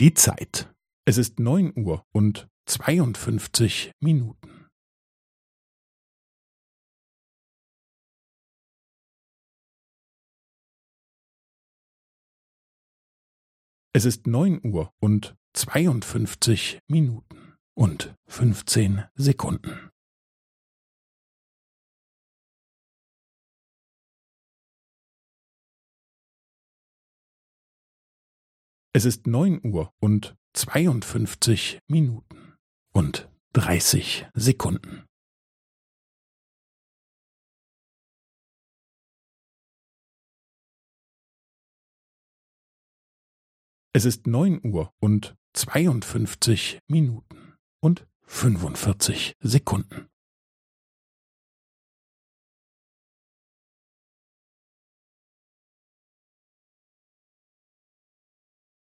Die Zeit. Es ist neun Uhr und zweiundfünfzig Minuten. Es ist neun Uhr und zweiundfünfzig Minuten und fünfzehn Sekunden. Es ist neun Uhr und zweiundfünfzig Minuten und dreißig Sekunden. Es ist neun Uhr und zweiundfünfzig Minuten und fünfundvierzig Sekunden.